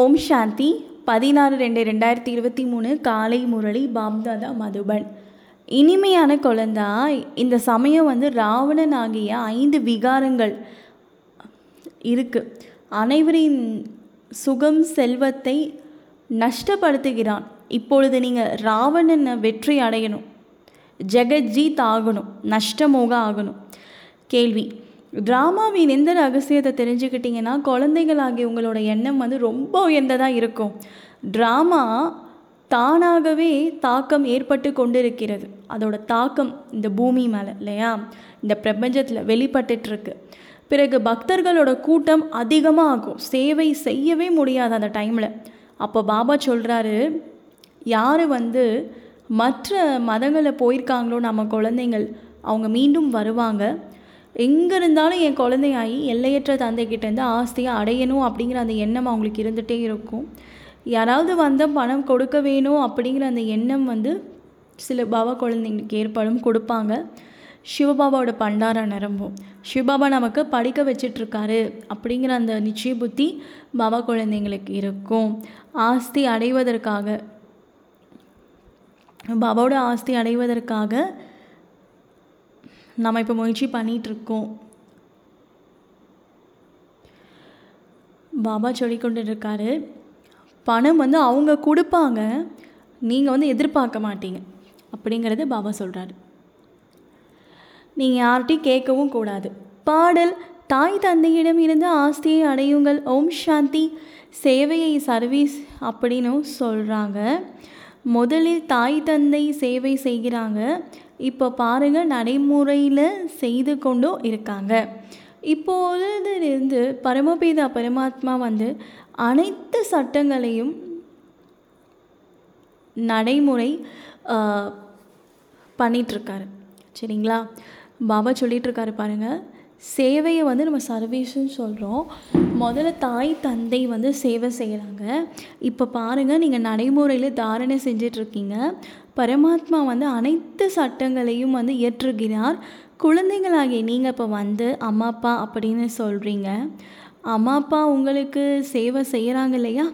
ஓம் சாந்தி. பதினாறு ரெண்டு ரெண்டாயிரத்தி இருபத்தி மூணு காலை முரளி பாப்தாதா மதுபன். இனிமையான குழந்தா இந்த சமயம் வந்து ராவணன் ஆகிய ஐந்து விகாரங்கள் இருக்குது அனைவரின் சுகம் செல்வத்தை நஷ்டப்படுத்துகிறான். இப்பொழுது நீங்கள் ராவணனை வெற்றி அடையணும். ஜெகஜீத் ஆகணும். நஷ்டமோக ஆகணும். கேள்வி. ட்ராமாவின் எந்த ரகசியத்தை தெரிஞ்சுக்கிட்டிங்கன்னா குழந்தைகளாகிய உங்களோட எண்ணம் வந்து ரொம்ப உயர்ந்ததாக இருக்கும். ட்ராமா தானாகவே தாக்கம் ஏற்பட்டு கொண்டிருக்கிறது. அதோட தாக்கம் இந்த பூமி மேலே இல்லையா? இந்த பிரபஞ்சத்தில் வெளிப்பட்டுட்ருக்கு. பிறகு பக்தர்களோட கூட்டம் அதிகமாக ஆகும் சேவை செய்யவே முடியாது அந்த டைமில் அப்போ பாபா சொல்கிறாரு யார் வந்து மற்ற மதங்களை போயிருக்காங்களோ நம்ம குழந்தைங்கள் அவங்க மீண்டும் வருவாங்க. எங்கே இருந்தாலும் என் குழந்தையாகி எல்லையற்ற தந்தைக்கிட்டேருந்து ஆஸ்தியை அடையணும் அப்படிங்கிற அந்த எண்ணம் அவங்களுக்கு இருந்துகிட்டே இருக்கும். யாராவது வந்தால் பணம் கொடுக்க வேணும் அப்படிங்கிற அந்த எண்ணம் வந்து சில பாபா குழந்தைங்களுக்கு ஏற்படும் கொடுப்பாங்க. சிவபாபாவோட பண்டார நிரம்பும். சிவபாபா நமக்கு படிக்க வச்சிட்ருக்காரு அப்படிங்கிற அந்த நிச்சய புத்தி பாபா குழந்தைங்களுக்கு இருக்கும். ஆஸ்தி அடைவதற்காக பாபாவோட ஆஸ்தி அடைவதற்காக நம்ம இப்போ முயற்சி பண்ணிகிட்ருக்கோம் பாபா சொல்லி கொண்டுருக்காரு பணம் வந்து அவங்க கொடுப்பாங்க நீங்கள் வந்து எதிர்பார்க்க மாட்டீங்க. அப்படிங்கிறது பாபா சொல்கிறாரு நீங்கள் யார்கிட்டையும் கேட்கவும் கூடாது. பாடல் தாய் தந்தையிடம் இருந்து ஆஸ்தியை அடையுங்கள் ஓம் சாந்தி சேவையை சர்வீஸ் அப்படின்னு சொல்கிறாங்க முதலில் தாய் தந்தை சேவை செய்கிறாங்க. இப்போ பாருங்கள் நடைமுறையில் செய்து கொண்டும் இருக்காங்க. இப்போதிலிருந்து பரமபீதா பரமாத்மா வந்து அனைத்து சட்டங்களையும் நடைமுறை பண்ணிகிட்ருக்காரு சரிங்களா? பாபா சொல்லிகிட்ருக்காரு பாருங்கள் சேவையை வந்து நம்ம சர்வீஸ்ன்னு சொல்கிறோம் முதல்ல தாய் தந்தை வந்து சேவை செய்கிறாங்க இப்போ பாருங்கள் நீங்கள் நடைமுறையில் தாரணை செஞ்சிட்ருக்கீங்க பரமாத்மா வந்து அனைத்து சட்டங்களையும் வந்து இயற்றுகிறார் குழந்தைகளாகிய நீங்கள் இப்போ வந்து அம்மா அப்பா அப்படின்னு சொல்கிறீங்க அம்மா அப்பா உங்களுக்கு சேவை செய்கிறாங்க இல்லையா?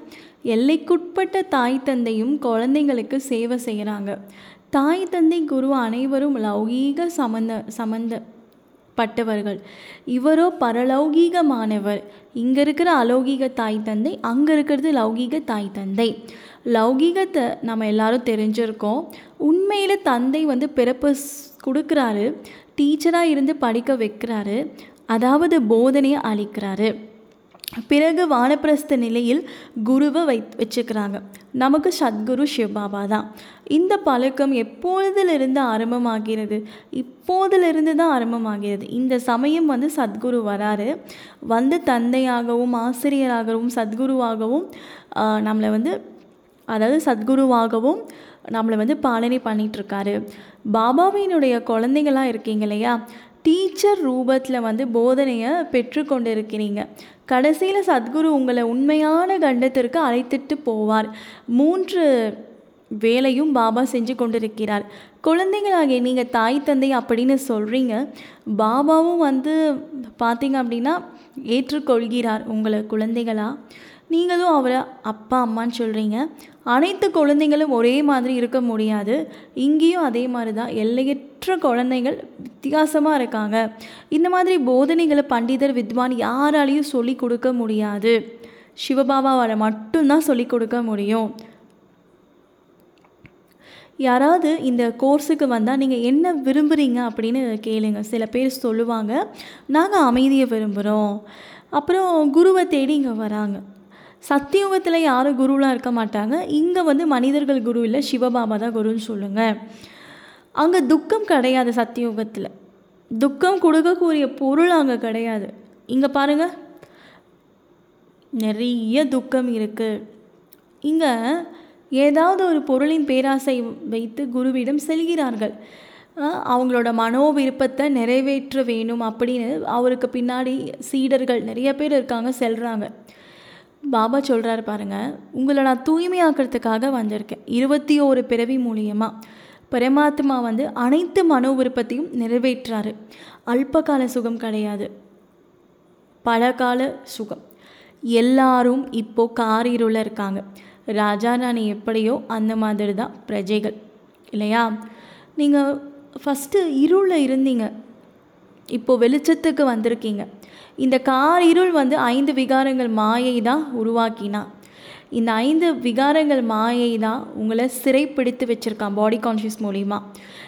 எல்லைக்குட்பட்ட தாய் தந்தையும் குழந்தைங்களுக்கு சேவை செய்கிறாங்க தாய் தந்தை குரு அனைவரும் லௌகீக சம்மந்த சம்மந்தப்பட்டவர்கள் இவரோ பரலௌகீகமானவர். இங்கே இருக்கிற அலௌகீக தாய் தந்தை அங்கே இருக்கிறது லௌகீக தாய் தந்தை. லௌகீகத்தை நம்ம எல்லாரும் தெரிஞ்சிருக்கோம். உண்மையில் தந்தை வந்து பிறப்பு கொடுக்குறாரு. டீச்சராக இருந்து படிக்க வைக்கிறாரு. அதாவது போதனையை அளிக்கிறாரு. பிறகு வானப்பிரஸ்த நிலையில் குருவை வை வச்சுக்கிறாங்க. நமக்கு சத்குரு சிவபாபா தான். இந்த பழக்கம் எப்பொழுதிலிருந்து ஆரம்பமாகிறது? இப்போதிலிருந்து தான் ஆரம்பமாகிறது. இந்த சமயம் வந்து சத்குரு வராரு. வந்து தந்தையாகவும் ஆசிரியராகவும் சத்குருவாகவும் நம்மளை வந்து அதாவது சத்குருவாகவும் நம்மளை வந்து பாலனை பண்ணிகிட்ருக்காரு. பாபாவினுடைய குழந்தைங்களாக இருக்கீங்க இல்லையா? டீச்சர் ரூபத்தில் வந்து போதனையை பெற்றுக்கொண்டு இருக்கிறீங்க கடைசியில் சத்குரு உங்களை உண்மையான கண்டத்திற்கு அழைத்துட்டு போவார். மூன்று வேலையும் பாபா செஞ்சு கொண்டிருக்கிறார். குழந்தைங்களாகிய நீங்கள் தாய் தந்தை அப்படின்னு சொல்கிறீங்க பாபாவும் வந்து பார்த்தீங்க அப்படின்னா ஏற்றுக்கொள்கிறார் உங்களை குழந்தைகளாக நீங்களும் அவரை அப்பா அம்மான்னு சொல்கிறீங்க அனைத்து குழந்தைங்களும் ஒரே மாதிரி இருக்க முடியாது. இங்கேயும் அதே மாதிரி தான் எல்லையற்ற குழந்தைகள் வித்தியாசமாக இருக்காங்க. இந்த மாதிரி போதனைகளை பண்டிதர் வித்வான் யாராலையும் சொல்லி கொடுக்க முடியாது. சிவபாபாவால் மட்டும்தான் சொல்லிக் கொடுக்க முடியும். யாராவது இந்த கோர்ஸுக்கு வந்தால் நீங்கள் என்ன விரும்புகிறீங்க அப்படின்னு கேளுங்க. சில பேர் சொல்லுவாங்க நாங்கள் அமைதியை விரும்புகிறோம் அப்புறம் குருவை தேடி இங்கே வராங்க. சத்தியுகத்தில் யாரும் குருலாம் இருக்க மாட்டாங்க. இங்கே வந்து மனிதர்கள் குரு இல்லை சிவபாபா தான் குருன்னு சொல்லுங்கள் அங்கே துக்கம் கிடையாது சத்தியுகத்தில். துக்கம் கொடுக்கக்கூடிய பொருள் அங்கே கிடையாது. இங்கே பாருங்கள் நிறைய துக்கம் இருக்குது இங்கே ஏதாவது ஒரு பொருளின் பேராசை வைத்து குருவிடம் செல்கிறார்கள். அவங்களோட மனோ விருப்பத்தை நிறைவேற்ற வேணும் அப்படின்னு அவருக்கு பின்னாடி சீடர்கள் நிறைய பேர் இருக்காங்க செல்கிறாங்க பாபா சொல்கிறாரு பாருங்கள் உங்களை நான் தூய்மையாக்கிறதுக்காக வந்திருக்கேன். இருபத்தி ஓரு பிறவி மூலியமாக பரமாத்மா வந்து அனைத்து மனோ விருப்பத்தையும் நிறைவேற்றாரு. அல்பகால சுகம் கிடையாது. பல கால சுகம். எல்லாரும் இப்போ காரிருளில் இருக்காங்க. ராஜா ராணி எப்படியோ அந்த மாதிரி தான் பிரஜைகள் இல்லையா? நீங்கள் ஃபஸ்ட்டு இருளில் இருந்தீங்க. இப்போ வெளிச்சத்துக்கு வந்திருக்கீங்க. இந்த கார் இருள் வந்து ஐந்து விகாரங்கள் மாயை தான் உருவாக்கினா. இந்த ஐந்து விகாரங்கள் மாயை தான் உங்களை சிறைப்பிடித்து வச்சுருக்கான் பாடி கான்ஷியஸ் மூலிமா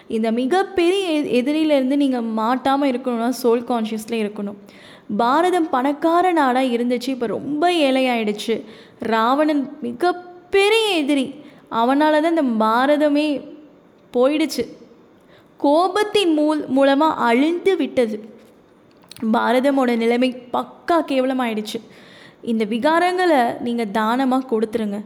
இந்த மிகப்பெரிய எ- எதிரியிலேருந்து நீங்கள் மாட்டாமல் இருக்கணும்னா சோல் கான்ஷியஸில் இருக்கணும். பாரதம் பணக்கார நாடாக இருந்துச்சு இப்போ ரொம்ப ஏழையாயிடுச்சு. ராவணன் மிக பெரிய எதிரி. அவனால் தான் இந்த பாரதமே போயிடுச்சு. கோபத்தின் மூல் மூலமாக அழிந்து விட்டது. பாரதமோட நிலைமை பக்கா கேவலமாயிடுச்சு. இந்த விகாரங்களை நீங்கள் தானமாக கொடுத்துருங்க.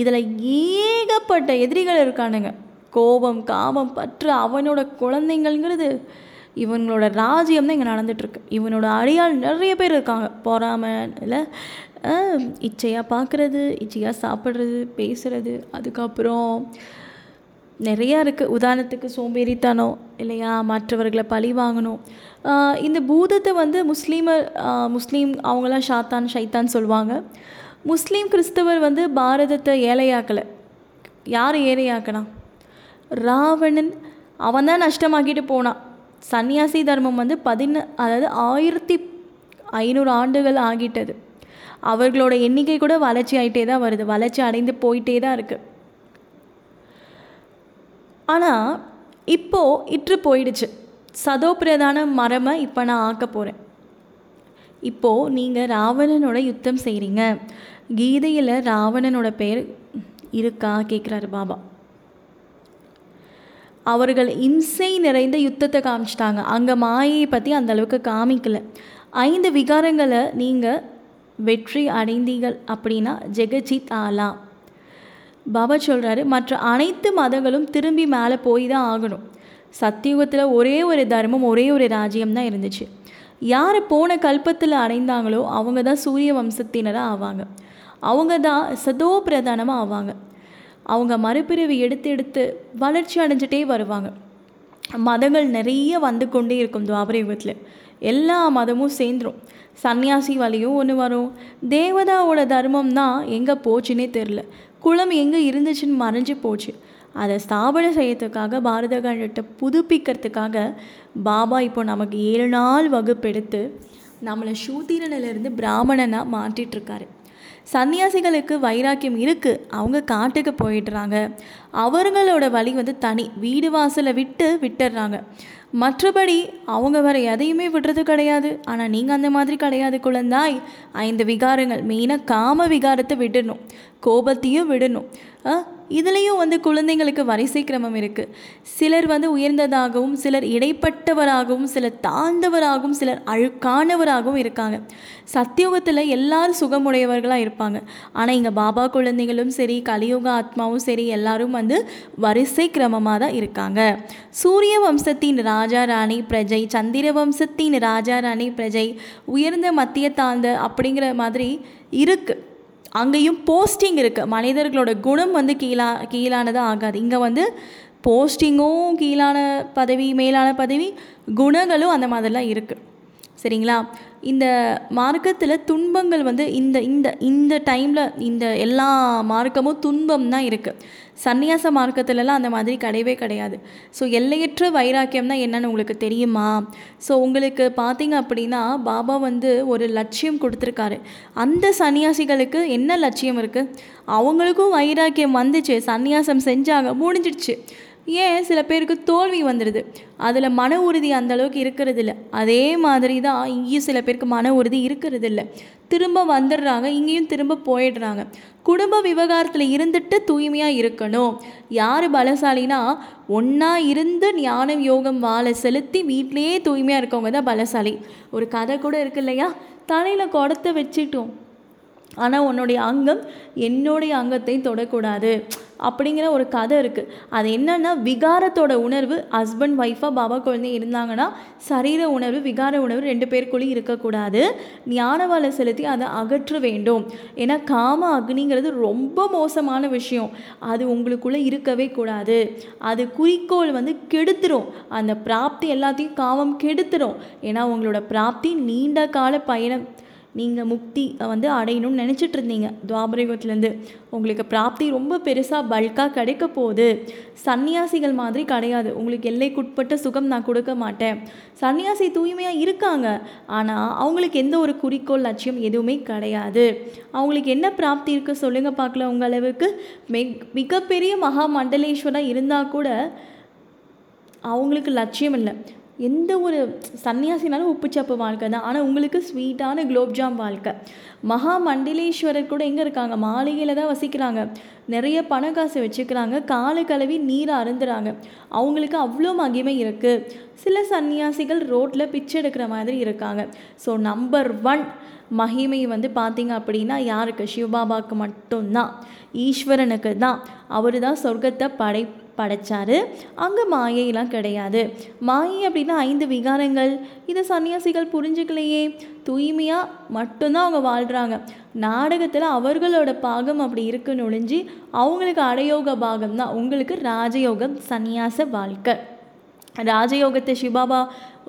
இதில் ஏகப்பட்ட எதிரிகள் இருக்கானுங்க. கோபம் காமம் பற்று அவனோட குழந்தைங்கள்ங்கிறது இவங்களோட ராஜ்யம் தான் இங்கே நடந்துட்டுருக்கு இவனோட அடியாள் நிறைய பேர் இருக்காங்க. பொறாமல் இச்சையாக பார்க்குறது இச்சையாக சாப்பிட்றது பேசுகிறது அதுக்கப்புறம் நிறையா இருக்குது உதாரணத்துக்கு சோம்பேறித்தனம் இல்லையா? மற்றவர்களை பழி வாங்கணும். இந்த பூதத்தை வந்து முஸ்லீம முஸ்லீம் அவங்களாம் ஷாத்தான் ஷைத்தான் சொல்லுவாங்க. முஸ்லீம் கிறிஸ்தவர் வந்து பாரதத்தை ஏழையாக்கலை. யார் ஏழையாக்கினா? ராவணன். அவன் தான் நஷ்டமாக்கிட்டு போனான். சன்னியாசி தர்மம் வந்து பதின அதாவது ஆயிரத்தி ஐநூறு ஆண்டுகள் ஆகிட்டது. அவர்களோட எண்ணிக்கை கூட வளர்ச்சி ஆகிட்டே தான் வருது. வளர்ச்சி அடைந்து போயிட்டே தான் இருக்குது ஆனால் இப்போது இற்று போயிடுச்சு. சதோபிரதான மரமை இப்போ நான் ஆக்க போகிறேன் இப்போது நீங்கள் ராவணனோட யுத்தம் செய்கிறீங்க கீதையில் ராவணனோட பேர் இருக்கா? கேட்குறாரு பாபா. அவர்கள் இம்சை நிறைந்த யுத்தத்தை காமிச்சிட்டாங்க. அங்கே மாயையை பற்றி அந்தளவுக்கு காமிக்கலை காமிக்கல. ஐந்து விகாரங்களை நீங்கள் வெற்றி அடைந்தீர்கள் அப்படின்னா ஜெகஜித் ஆலா. பாபா சொல்கிறாரு மற்ற அனைத்து மதங்களும் திரும்பி மேலே போய் தான் ஆகணும். சத்தியுகத்தில் ஒரே ஒரு தர்மம் ஒரே ஒரு ராஜ்யம் தான் இருந்துச்சு. யார் போன கல்பத்தில் அடைந்தாங்களோ அவங்க தான் சூரிய வம்சத்தினராக ஆவாங்க. அவங்க தான் சதோ பிரதானமாக ஆவாங்க. அவங்க மறுபிறவி எடுத்து எடுத்து வளர்ச்சி அடைஞ்சிட்டே வருவாங்க. மதங்கள் நிறைய வந்து கொண்டே இருக்கும் துவாபர யுகத்தில் எல்லா மதமும் சேர்ந்துரும். சன்னியாசி வழியும் ஒன்று வரும். தேவதாவோட தர்மம் தான் எங்கே போச்சுன்னே தெரில குளம் எங்கே இருந்துச்சுன்னு மறைஞ்சு போச்சு. அதை ஸ்தாபனை செய்யறதுக்காக பாரத கண்டத்தை புதுப்பிக்கிறதுக்காக பாபா இப்போ நமக்கு ஏழு நாள் வகுப்பெடுத்து நம்மளை சூத்திரனிலிருந்து பிராமணனாக மாற்றிட்டுருக்காரு சன்னியாசிகளுக்கு வைராக்கியம் இருக்குது அவங்க காட்டுக்கு போயிடுறாங்க. அவங்களோட வழி வந்து தனி. வீடு வாசலை விட்டு விட்டுடுறாங்க. மற்றபடி அவங்க வேறு எதையுமே விடுறது கிடையாது. ஆனால் நீங்கள் அந்த மாதிரி கிடையாது. குழந்தாய் ஐந்து விகாரங்கள் மெயினாக காம விகாரத்தை விடணும். கோபத்தையும் விடணும். ஆ, இதுலேயும் வந்து குழந்தைங்களுக்கு வரிசை கிரமம் இருக்குது சிலர் வந்து உயர்ந்ததாகவும் சிலர் இடைப்பட்டவராகவும் சிலர் தாழ்ந்தவராகவும் சிலர் அழுக்கானவராகவும் இருக்காங்க. சத்தியுகத்தில் எல்லாரும் சுகமுடையவர்களாக இருப்பாங்க. ஆனால் இங்கே பாபா குழந்தைகளும் சரி கலியுக ஆத்மாவும் சரி எல்லாரும் வந்து வரிசை கிரமமாக தான் இருக்காங்க. சூரிய வம்சத்தின் ராஜா ராணி பிரஜை சந்திர வம்சத்தின் ராஜா ராணி பிரஜை உயர்ந்த மத்திய தாழ்ந்த அப்படிங்கிற மாதிரி இருக்குது அங்கேயும் போஸ்டிங் இருக்குது மனிதர்களோட குணம் வந்து கீழா கீழானதாக ஆகாது. இங்கே வந்து போஸ்டிங்கும் கீழான பதவி மேலான பதவி குணங்களும் அந்த மாதிரிலாம் இருக்குது சரிங்களா? இந்த மார்க்கத்தில் துன்பங்கள் வந்து இந்த இந்த இந்த டைமில் இந்த எல்லா மார்க்கமும் துன்பம் தான் இருக்குது சந்நியாச மார்க்கத்துலலாம் அந்த மாதிரி கிடையவே கிடையாது. ஸோ எல்லையற்ற வைராக்கியம்னா என்னென்னு உங்களுக்கு தெரியுமா? ஸோ உங்களுக்கு பார்த்தீங்க அப்படின்னா பாபா வந்து ஒரு லட்சியம் கொடுத்துருக்காரு. அந்த சன்னியாசிகளுக்கு என்ன லட்சியம் இருக்குது அவங்களுக்கும் வைராக்கியம் வந்துச்சு. சந்நியாசம் செஞ்சாங்க முடிஞ்சிடுச்சு. ஏன் சில பேருக்கு தோல்வி வந்துடுது அதில் மன உறுதி அந்தளவுக்கு இருக்கிறது இல்லை அதே மாதிரி தான் இங்கேயும் சில பேருக்கு மன உறுதி இருக்கிறது இல்லை திரும்ப வந்துடுறாங்க இங்கேயும் திரும்ப போயிடுறாங்க. குடும்ப விவகாரத்தில் இருந்துட்டு தூய்மையாக இருக்கணும். யார் பலசாலினா ஒன்றா இருந்து ஞானம் யோகம் வாழை செலுத்தி வீட்டிலேயே தூய்மையாக இருக்கவங்க தான் பலசாலி. ஒரு கதை கூட இருக்கு இல்லையா? தலையில் குடத்தை வச்சுட்டோம். ஆனால் உன்னுடைய அங்கம் என்னுடைய அங்கத்தை தொடக்கூடாது. அப்படிங்கிற ஒரு கதை இருக்குது அது என்னன்னா விகாரத்தோட உணர்வு ஹஸ்பண்ட் ஒய்ஃபாக பாபா குழந்தை இருந்தாங்கன்னா சரீர உணர்வு விகார உணர்வு ரெண்டு பேருக்குள்ளேயும் இருக்கக்கூடாது. ஞானவாளை செலுத்தி அதை அகற்ற வேண்டும். ஏன்னா காம அக்னிங்கிறது ரொம்ப மோசமான விஷயம். அது உங்களுக்குள்ளே இருக்கவே கூடாது. அது குறிக்கோள் வந்து கெடுத்துரும். அந்த பிராப்தி எல்லாத்தையும் காமம் கெடுத்துரும். ஏன்னா உங்களோட பிராப்தி நீண்ட கால பயணம். நீங்கள் முக்தி வந்து அடையணும்னு நினச்சிட்டு இருந்தீங்க. துவாபரயுகத்துலேருந்து உங்களுக்கு பிராப்தி ரொம்ப பெருசாக பல்காக கிடைக்க போகுது. சன்னியாசிகள் மாதிரி கிடையாது. உங்களுக்கு எல்லைக்குட்பட்ட சுகம் நான் கொடுக்க மாட்டேன். சன்னியாசி தூய்மையாக இருக்காங்க. ஆனால் அவங்களுக்கு எந்த ஒரு குறிக்கோள் லட்சியம் எதுவுமே கிடையாது. அவங்களுக்கு என்ன பிராப்தி இருக்குது சொல்லுங்கள் பார்க்கல உங்கள் அளவுக்கு மிக் மிகப்பெரிய மகா மண்டலேஸ்வராக இருந்தால் கூட அவங்களுக்கு லட்சியம் இல்லை. எந்த ஒரு சன்னியாசினாலும் உப்புச்சப்பு வாழ்க்கை தான். ஆனால் உங்களுக்கு ஸ்வீட்டான குலோப்ஜாம் வாழ்க்கை. மகா மண்டலேஸ்வரர் கூட எங்கே இருக்காங்க? மாளிகையில் தான் வசிக்கிறாங்க. நிறைய பண காசு வச்சுக்கிறாங்க. காலை கழுவி நீரை அருந்துறாங்க. அவங்களுக்கு அவ்வளோ மகிமை இருக்குது சில சன்னியாசிகள் ரோட்டில் பிச்சை எடுக்கிற மாதிரி இருக்காங்க. ஸோ நம்பர் ஒன் மகிமை வந்து பார்த்தீங்க அப்படின்னா யாருக்கு? சிவபாபாவுக்கு மட்டும்தான். ஈஸ்வரனுக்கு தான். அவர் தான் சொர்க்கத்தை படை படைச்சாரு. அங்கே மாயையெல்லாம் கிடையாது. மாயை அப்படின்னா ஐந்து விகாரங்கள். இதை சன்னியாசிகள் புரிஞ்சுக்கலையே. தூய்மையாக மட்டும்தான் அவங்க வாழ்கிறாங்க நாடகத்தில் அவர்களோட பாகம் அப்படி இருக்குன்னு ஒழிஞ்சு அவங்களுக்கு அடயோக பாகம் தான் உங்களுக்கு ராஜயோகம் சந்நியாச வாழ்க்கை. ராஜயோகத்தை சிவாபா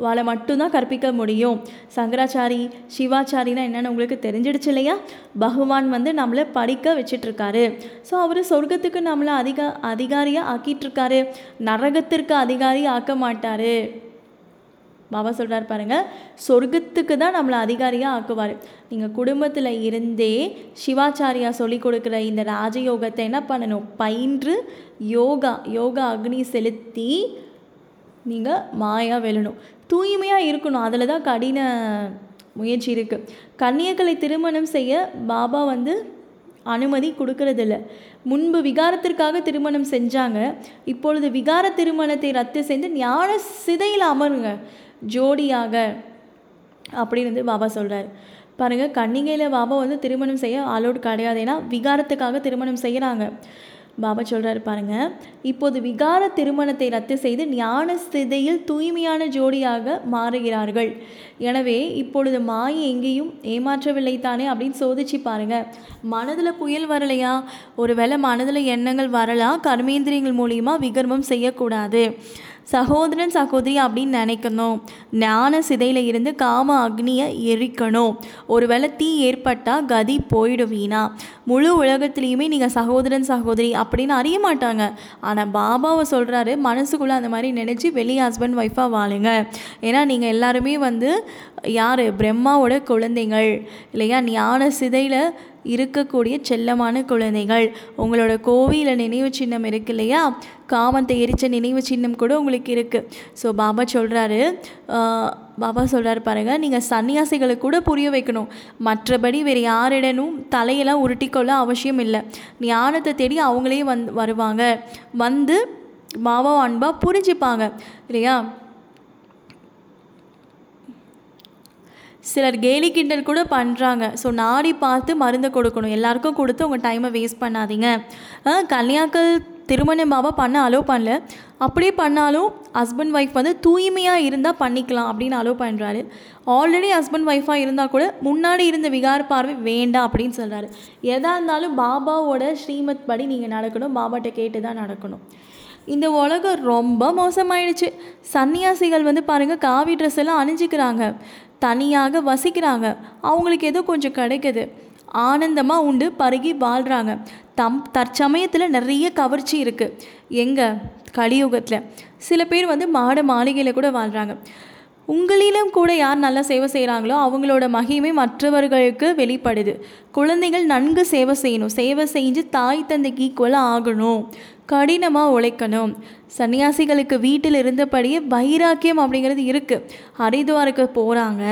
வாழை மட்டும்தான் கற்பிக்க முடியும். சங்கராச்சாரி சிவாச்சாரினா என்னென்னு உங்களுக்கு தெரிஞ்சிடுச்சு இல்லையா? பகவான் வந்து நம்மளை படிக்க வச்சிட்ருக்காரு. ஸோ அவர் சொர்க்கத்துக்கு நம்மளை அதிகா அதிகாரியாக ஆக்கிட்டுருக்காரு நரகத்திற்கு அதிகாரி ஆக்க மாட்டார். பாபா சொல்கிறார் பாருங்கள் சொர்க்கத்துக்கு தான் நம்மளை அதிகாரியாக ஆக்குவார். நீங்கள் குடும்பத்தில் இருந்தே சிவாச்சாரியா சொல்லி கொடுக்குற இந்த ராஜயோகத்தை என்ன பண்ணணும்? பயின்று யோகா யோகா அக்னி செலுத்தி நீங்கள் மாயா வெல்லணும். தூய்மையாக இருக்கணும். அதில் தான் கடின முயற்சி இருக்குது கன்னியர்களை திருமணம் செய்ய பாபா வந்து அனுமதி கொடுக்கறதில்ல. முன்பு விகாரத்திற்காக திருமணம் செஞ்சாங்க. இப்பொழுது விகார திருமணத்தை ரத்து செய்து ஞான சிதையில் அமருங்க. ஜோடியாக அப்படின்னு வந்து பாபா சொல்கிறார் பாருங்கள் கன்னிகையில் பாபா வந்து திருமணம் செய்ய அலோட் கிடையாது. ஏன்னா விகாரத்துக்காக திருமணம் செய்கிறாங்க பாபா சொல்கிறாரு பாருங்க. இப்போது விகார திருமணத்தை ரத்து செய்து ஞான ஸ்திதையில் தூய்மையான ஜோடியாக மாறுகிறார்கள். எனவே இப்பொழுது மாயை எங்கேயும் ஏமாற்றவில்லை தானே அப்படின்னு சோதிச்சு பாருங்க. மனதில் புயல் வரலையா? ஒருவேளை மனதில் எண்ணங்கள் வரலாம் கர்மேந்திரியங்கள் மூலியமாக விகர்மம் செய்யக்கூடாது. சகோதரன் சகோதரி அப்படின்னு நினைக்கணும். ஞான சிதையில் இருந்து காம அக்னியை எரிக்கணும். ஒருவேளை தீ ஏற்பட்டால் கதி வீணா. முழு உலகத்துலேயுமே நீங்கள் சகோதரன் சகோதரி அப்படின்னு அறிய மாட்டாங்க. ஆனால் பாபாவை சொல்கிறாரு மனசுக்குள்ளே அந்த மாதிரி நினச்சி வெளியே ஹஸ்பண்ட் ஒய்ஃபாக வாழுங்க. ஏன்னா நீங்கள் எல்லாருமே வந்து யார்? பிரம்மாவோட குழந்தைகள். இல்லையா? ஞான சிதையில் இருக்கக்கூடிய செல்லமான குழந்தைகள். உங்களோட கோவிலில் நினைவு சின்னம் இருக்கு இல்லையா? காமத்தை எரிச்ச நினைவு சின்னம் கூட உங்களுக்கு இருக்குது ஸோ பாபா சொல்கிறாரு பாபா சொல்கிறாரு பாருங்கள் நீங்கள் சன்னியாசிகளை கூட புரிய வைக்கணும். மற்றபடி வேறு யாரிடனும் தலையெல்லாம் உருட்டிக்கொள்ள அவசியம் இல்லை. ஞானத்தை தேடி அவங்களே வந் வருவாங்க. வந்து பாபா அன்பாக புரிஞ்சுப்பாங்க. இல்லையா? சிலர் கேலி கிண்டல் கூட பண்ணுறாங்க ஸோ நாடி பார்த்து மருந்தை கொடுக்கணும். எல்லாருக்கும் கொடுத்து உங்கள் டைமை வேஸ்ட் பண்ணாதீங்க. ஆ, கன்னியாக்கள் திருமணம் பாபா பண்ண அலோவ் பண்ணல. அப்படியே பண்ணாலும் ஹஸ்பண்ட் ஒய்ஃப் வந்து தூய்மையாக இருந்தால் பண்ணிக்கலாம் அப்படின்னு அலோவ் பண்ணுறாரு ஆல்ரெடி ஹஸ்பண்ட் ஒய்ஃபாக இருந்தால் கூட முன்னாடி இருந்த விகார பார்வை வேண்டாம் அப்படின்னு சொல்கிறாரு எதாக இருந்தாலும் பாபாவோட ஸ்ரீமத் படி நீங்கள் நடக்கணும். பாபாட்ட கேட்டு தான் நடக்கணும். இந்த உலகம் ரொம்ப மோசமாயிடுச்சு. சன்னியாசிகள் வந்து பாருங்கள் காவி ட்ரெஸ் எல்லாம் அணிஞ்சிக்கிறாங்க. தனியாக வசிக்கிறாங்க. அவங்களுக்கு ஏதோ கொஞ்சம் கிடைக்குது. ஆனந்தமாக உண்டு பருகி வாழ்கிறாங்க தம் தற்சமயத்தில் நிறைய கவர்ச்சி இருக்குது எங்கே? கலியுகத்தில். சில பேர் வந்து மாட மாளிகையில் கூட வாழ்கிறாங்க உங்களிலும் கூட யார் நல்லா சேவை செய்கிறாங்களோ அவங்களோட மகிமை மற்றவர்களுக்கு வெளிப்படுது. குழந்தைகள் நன்கு சேவை செய்யணும். சேவை செஞ்சு தாய் தந்தைக்கு ஈக்குவலாக ஆகணும். கடினமாக உழைக்கணும். சன்னியாசிகளுக்கு வீட்டில் இருந்தபடியே வைராக்கியம் அப்படிங்கிறது இருக்குது ஹரித்வாருக்கு போகிறாங்க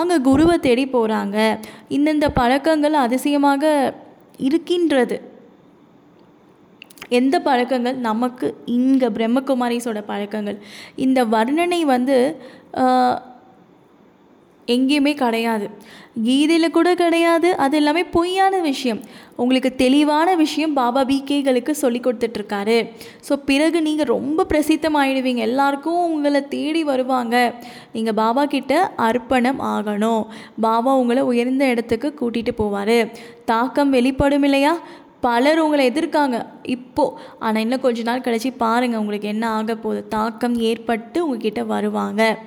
அங்கே குருவை தேடி போகிறாங்க இந்தந்த பழக்கங்கள் அதிசயமாக இருக்கின்றது. எந்த பழக்கங்கள்? நமக்கு இங்கே பிரம்மகுமாரிஸோட பழக்கங்கள். இந்த வர்ணனை வந்து எங்கேயுமே கிடையாது. கீதையில் கூட கிடையாது. அது எல்லாமே பொய்யான விஷயம். உங்களுக்கு தெளிவான விஷயம் பாபா பிகேகளுக்கு சொல்லி கொடுத்துட்ருக்காரு. ஸோ பிறகு நீங்கள் ரொம்ப பிரசித்தமாயிடுவீங்க. எல்லாருக்கும் உங்களை தேடி வருவாங்க. நீங்கள் பாபா கிட்ட அர்ப்பணம் ஆகணும். பாபா உங்களை உயர்ந்த இடத்துக்கு கூட்டிகிட்டு போவார். தாக்கம் வெளிப்படும் இல்லையா? பலர் உங்களை எதிர்க்காங்க. இப்போது ஆனால் இன்னும் கொஞ்ச நாள் கழிச்சு பாருங்கள் உங்களுக்கு என்ன ஆக போகுது. தாக்கம் ஏற்பட்டு உங்ககிட்ட வருவாங்க.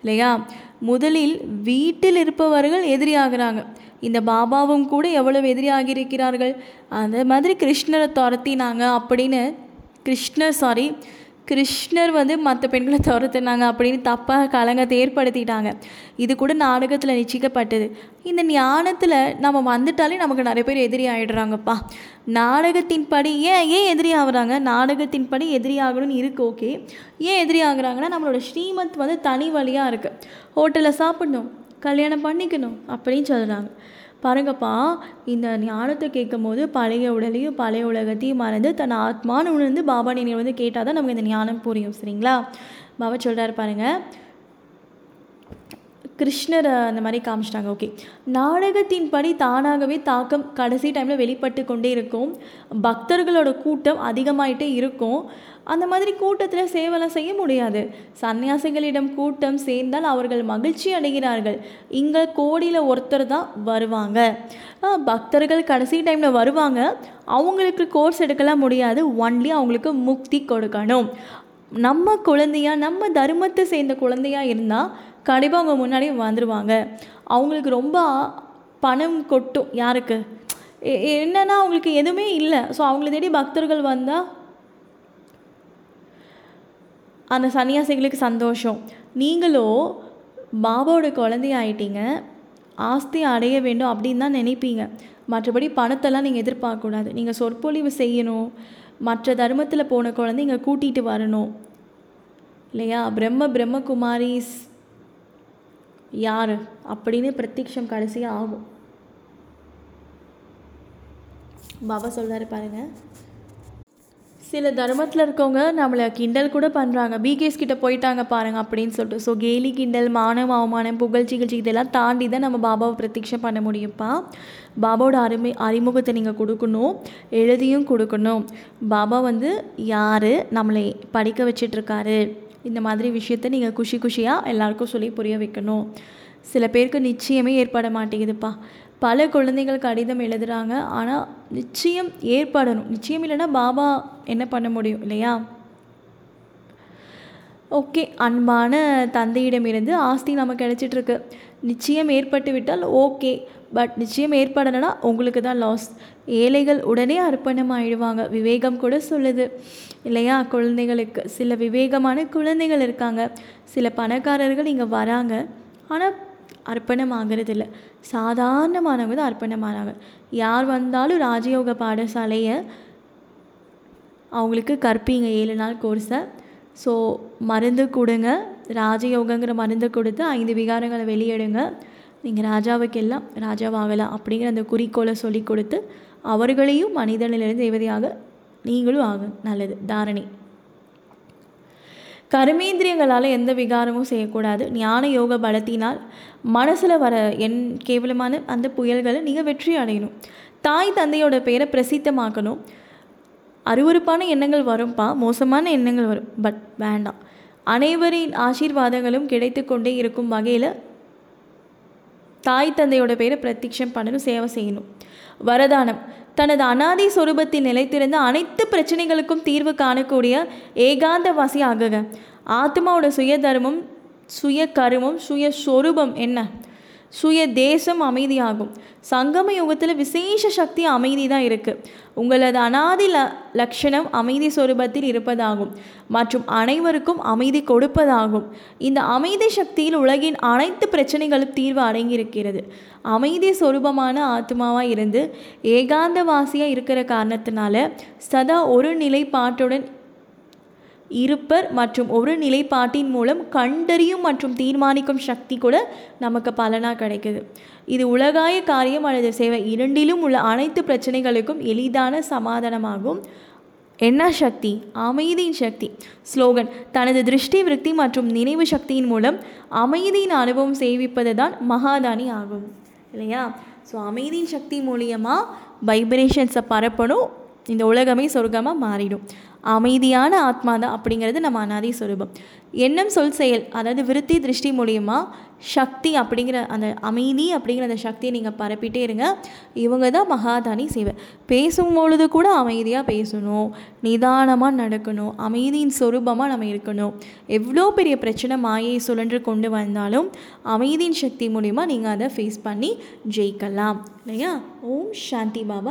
இல்லையா? முதலில் வீட்டில் இருப்பவர்கள் எதிரியாகிறாங்க. இந்த பாபாவும் கூட எவ்வளவு எதிரியாகி இருக்கிறார்கள் அந்த மாதிரி கிருஷ்ணரை துரத்தினாங்க அப்படின்னு கிருஷ்ணர் சாரி கிருஷ்ணர் வந்து மற்ற பெண்களை துரத்துனாங்க அப்படின்னு தப்பாக கலங்கத்தை ஏற்படுத்திட்டாங்க. இது கூட நாடகத்தில் நிச்சயிக்கப்பட்டது. இந்த ஞானத்தில் நம்ம வந்துட்டாலே நமக்கு நிறைய பேர் எதிரி ஆகிடுறாங்கப்பா நாடகத்தின்படி ஏன் ஏன் எதிரி ஆகுறாங்க? நாடகத்தின் படி எதிரி ஆகணும்னு இருக்கு ஓகே. ஏன் எதிரி ஆகுறாங்கன்னா நம்மளோட ஸ்ரீமத் வந்து தனி வழியாக இருக்குது ஹோட்டலில் சாப்பிடணும் கல்யாணம் பண்ணிக்கணும் அப்படின்னு சொல்கிறாங்க பாருங்கப்பா இந்த ஞானத்தை கேட்கும் போது பழைய உடலையும் பழைய உலகத்தையும் மறந்து தன் ஆத்மான்னு உணர்ந்து பாபா நீங்கள் வந்து கேட்டால் தான் நமக்கு இந்த ஞானம் புரியும் சரிங்களா? பாபா சொல்கிறார் பாருங்கள் கிருஷ்ணரை அந்த மாதிரி காமிச்சிட்டாங்க. ஓகே நாடகத்தின் படி தானாகவே தாக்கம் கடைசி டைமில் வெளிப்பட்டு கொண்டே இருக்கும். பக்தர்களோட கூட்டம் அதிகமாயிட்டே இருக்கும். அந்த மாதிரி கூட்டத்தில் சேவலாம் செய்ய முடியாது. சன்னியாசிகளிடம் கூட்டம் சேர்ந்தால் அவர்கள் மகிழ்ச்சி அடைகிறார்கள். இங்கே கோடியில் ஒருத்தர் தான் வருவாங்க. பக்தர்கள் கடைசி டைமில் வருவாங்க. அவங்களுக்கு கோர்ஸ் எடுக்கலாம் முடியாது. ஒன்லி அவங்களுக்கு முக்தி கொடுக்கணும். நம்ம குழந்தையா நம்ம தர்மத்தை சேர்ந்த குழந்தையா இருந்தால் கண்டிப்பாக அவங்க முன்னாடி வந்துடுவாங்க அவங்களுக்கு ரொம்ப பணம் கொட்டும். யாருக்கு? எ- என்னன்னா அவங்களுக்கு எதுவுமே இல்லை. ஸோ அவங்கள தேடி பக்தர்கள் வந்தால் அந்த சன்னியாசிகளுக்கு சந்தோஷம். நீங்களோ பாபாவோட குழந்தையாயிட்டீங்க. ஆஸ்தி அடைய வேண்டும் அப்படின்னு தான் நினைப்பீங்க. மற்றபடி பணத்தெல்லாம் நீங்கள் எதிர்பார்க்கக்கூடாது. நீங்கள் சொற்பொழிவு செய்யணும். மற்ற தர்மத்தில் போன குழந்தைங்க கூட்டிகிட்டு வரணும். இல்லையா? பிரம்ம பிரம்மகுமாரிஸ் யார்? அப்படின்னு பிரத்யக்ஷம் கடைசியாக ஆகும். பாபா சொல்கிறாரு பாருங்க. சில தர்மத்தில் இருக்கவங்க நம்மளை கிண்டல் கூட பண்ணுறாங்க பிகேஸ் கிட்ட போயிட்டாங்க பாருங்க அப்படின்னு சொல்லிட்டு. ஸோ கேலி கிண்டல் மானம் அவமானம் புகழ் சிகிச்சை இதெல்லாம் தாண்டி தான் நம்ம பாபாவை பிரத்யக்ஷம் பண்ண முடியும்ப்பா. பாபாவோட அருமை அறிமுகத்தை நீங்கள் கொடுக்கணும். எழுதியும் கொடுக்கணும். பாபா வந்து யார்? நம்மளை படிக்க வச்சிட்ருக்காரு இந்த மாதிரி விஷயத்த நீங்கள் குஷி குஷியாக எல்லாருக்கும் சொல்லி புரிய வைக்கணும். சில பேருக்கு நிச்சயமே ஏற்பட மாட்டேங்குதுப்பா. பல குழந்தைகள் கடிதம் எழுதுகிறாங்க ஆனால் நிச்சயம் ஏற்படணும். நிச்சயம் இல்லைன்னா பாபா என்ன பண்ண முடியும் இல்லையா? ஓகே அன்பான தந்தையிடமிருந்து ஆஸ்தி நமக்கு கிடைச்சிட்ருக்கு நிச்சயம் ஏற்பட்டு விட்டால் ஓகே. பட் நிச்சயம் ஏற்படலைன்னா உங்களுக்கு தான் லாஸ் ஏழைகள் உடனே அர்ப்பணம் ஆயிடுவாங்க விவேகம் கூட சொல்லுது. இல்லையா? குழந்தைகளுக்கு. சில விவேகமான குழந்தைகள் இருக்காங்க. சில பணக்காரர்கள் இங்கே வராங்க. ஆனால் அர்ப்பணம் ஆகிறது இல்லை சாதாரணமானவங்க தான் அர்ப்பணம் ஆகிறாங்க யார் வந்தாலும் ராஜயோக பாடசாலையை அவங்களுக்கு கற்பீங்க. ஏழு நாள் கோர்ஸை ஸோ மருந்து கொடுங்க. ராஜயோகங்கிற மருந்து கொடுத்து ஐந்து விகாரங்களை வெளியிடுங்க. நீங்கள் ராஜாவுக்கு எல்லாம் ராஜாவாகலாம் அப்படிங்கிற அந்த குறிக்கோளை சொல்லி கொடுத்து அவர்களையும் மனிதனிலிருந்து தேவதையாக நீங்களும் ஆகும் நல்லது. தாரணை. கருமேந்திரியங்களால் எந்த விகாரமும் செய்யக்கூடாது. ஞான யோக பலத்தினால் மனசில் வர என் கேவலமான அந்த புயல்களை நீங்கள் வெற்றி அடையணும். தாய் தந்தையோட பெயரை பிரசித்தமாக்கணும். அருவருப்பான எண்ணங்கள் வரும்பா. மோசமான எண்ணங்கள் வரும். பட் வேண்டாம். அனைவரின் ஆசீர்வாதங்களும் கிடைத்து கொண்டே இருக்கும் வகையில் தாய் தந்தையோட பேரை பிரத்யக்ஷம் பண்ணணும் சேவை செய்யணும். வரதானம். தனது அனாதி சொரூபத்தில் நிலைத்திருந்த அனைத்து பிரச்சனைகளுக்கும் தீர்வு காணக்கூடிய ஏகாந்தவாசி ஆகுக. ஆத்மாவோட சுய தர்மம் சுய கருமம் சுய சொரூபம் என்ன? சுய தேசம் அமைதியாகும். சங்கம யுகத்தில் விசேஷ சக்தி அமைதி தான் இருக்குது உங்களது அனாதி ல லட்சணம் அமைதி சொரூபத்தில் இருப்பதாகும். மற்றும் அனைவருக்கும் அமைதி கொடுப்பதாகும். இந்த அமைதி சக்தியில் உலகின் அனைத்து பிரச்சனைகளும் தீர்வு அடங்கியிருக்கிறது. அமைதி சொரூபமான ஆத்மாவாக இருந்து ஏகாந்தவாசியாக இருக்கிற காரணத்தினால சதா ஒரு நிலைப்பாட்டுடன் இருப்பர் மற்றும் ஒரு நிலைப்பாட்டின் மூலம் கண்டறியும் மற்றும் தீர்மானிக்கும் சக்தி கூட நமக்கு பலனாக கிடைக்குது. இது உலகாய காரியம் அல்லது சேவை இரண்டிலும் உள்ள அனைத்து பிரச்சனைகளுக்கும் எளிதான சமாதானமாகும். என்ன சக்தி? அமைதியின் சக்தி. ஸ்லோகன் தனது திருஷ்டி விருத்தி மற்றும் நினைவு சக்தியின் மூலம் அமைதியின் அனுபவம் சேவிப்பது தான் மகாதானி ஆகும். இல்லையா? ஸோ அமைதியின் சக்தி மூலியமாக வைப்ரேஷன்ஸை பரப்பணும் இந்த உலகமே சொர்க்கமாக மாறிடும். அமைதியான ஆத்மா தான் அப்படிங்கிறது நம்ம அனாதி சொரூபம். எண்ணம் சொல் செயல் அதாவது விருத்தி திருஷ்டி மூலியமாக சக்தி அப்படிங்கிற அந்த அமைதி அப்படிங்கிற அந்த சக்தியை நீங்கள் பரப்பிட்டே இருங்க. இவங்க தான் மகாதானி சேவை. பேசும் பொழுது கூட அமைதியாக பேசணும். நிதானமாக நடக்கணும். அமைதியின் சொரூபமாக நம்ம இருக்கணும். எவ்வளோ பெரிய பிரச்சனை மாயை சுழன்று கொண்டு வந்தாலும் அமைதியின் சக்தி மூலிமா நீங்கள் அதை ஃபேஸ் பண்ணி ஜெயிக்கலாம். இல்லையா? ஓம் சாந்தி பாபா.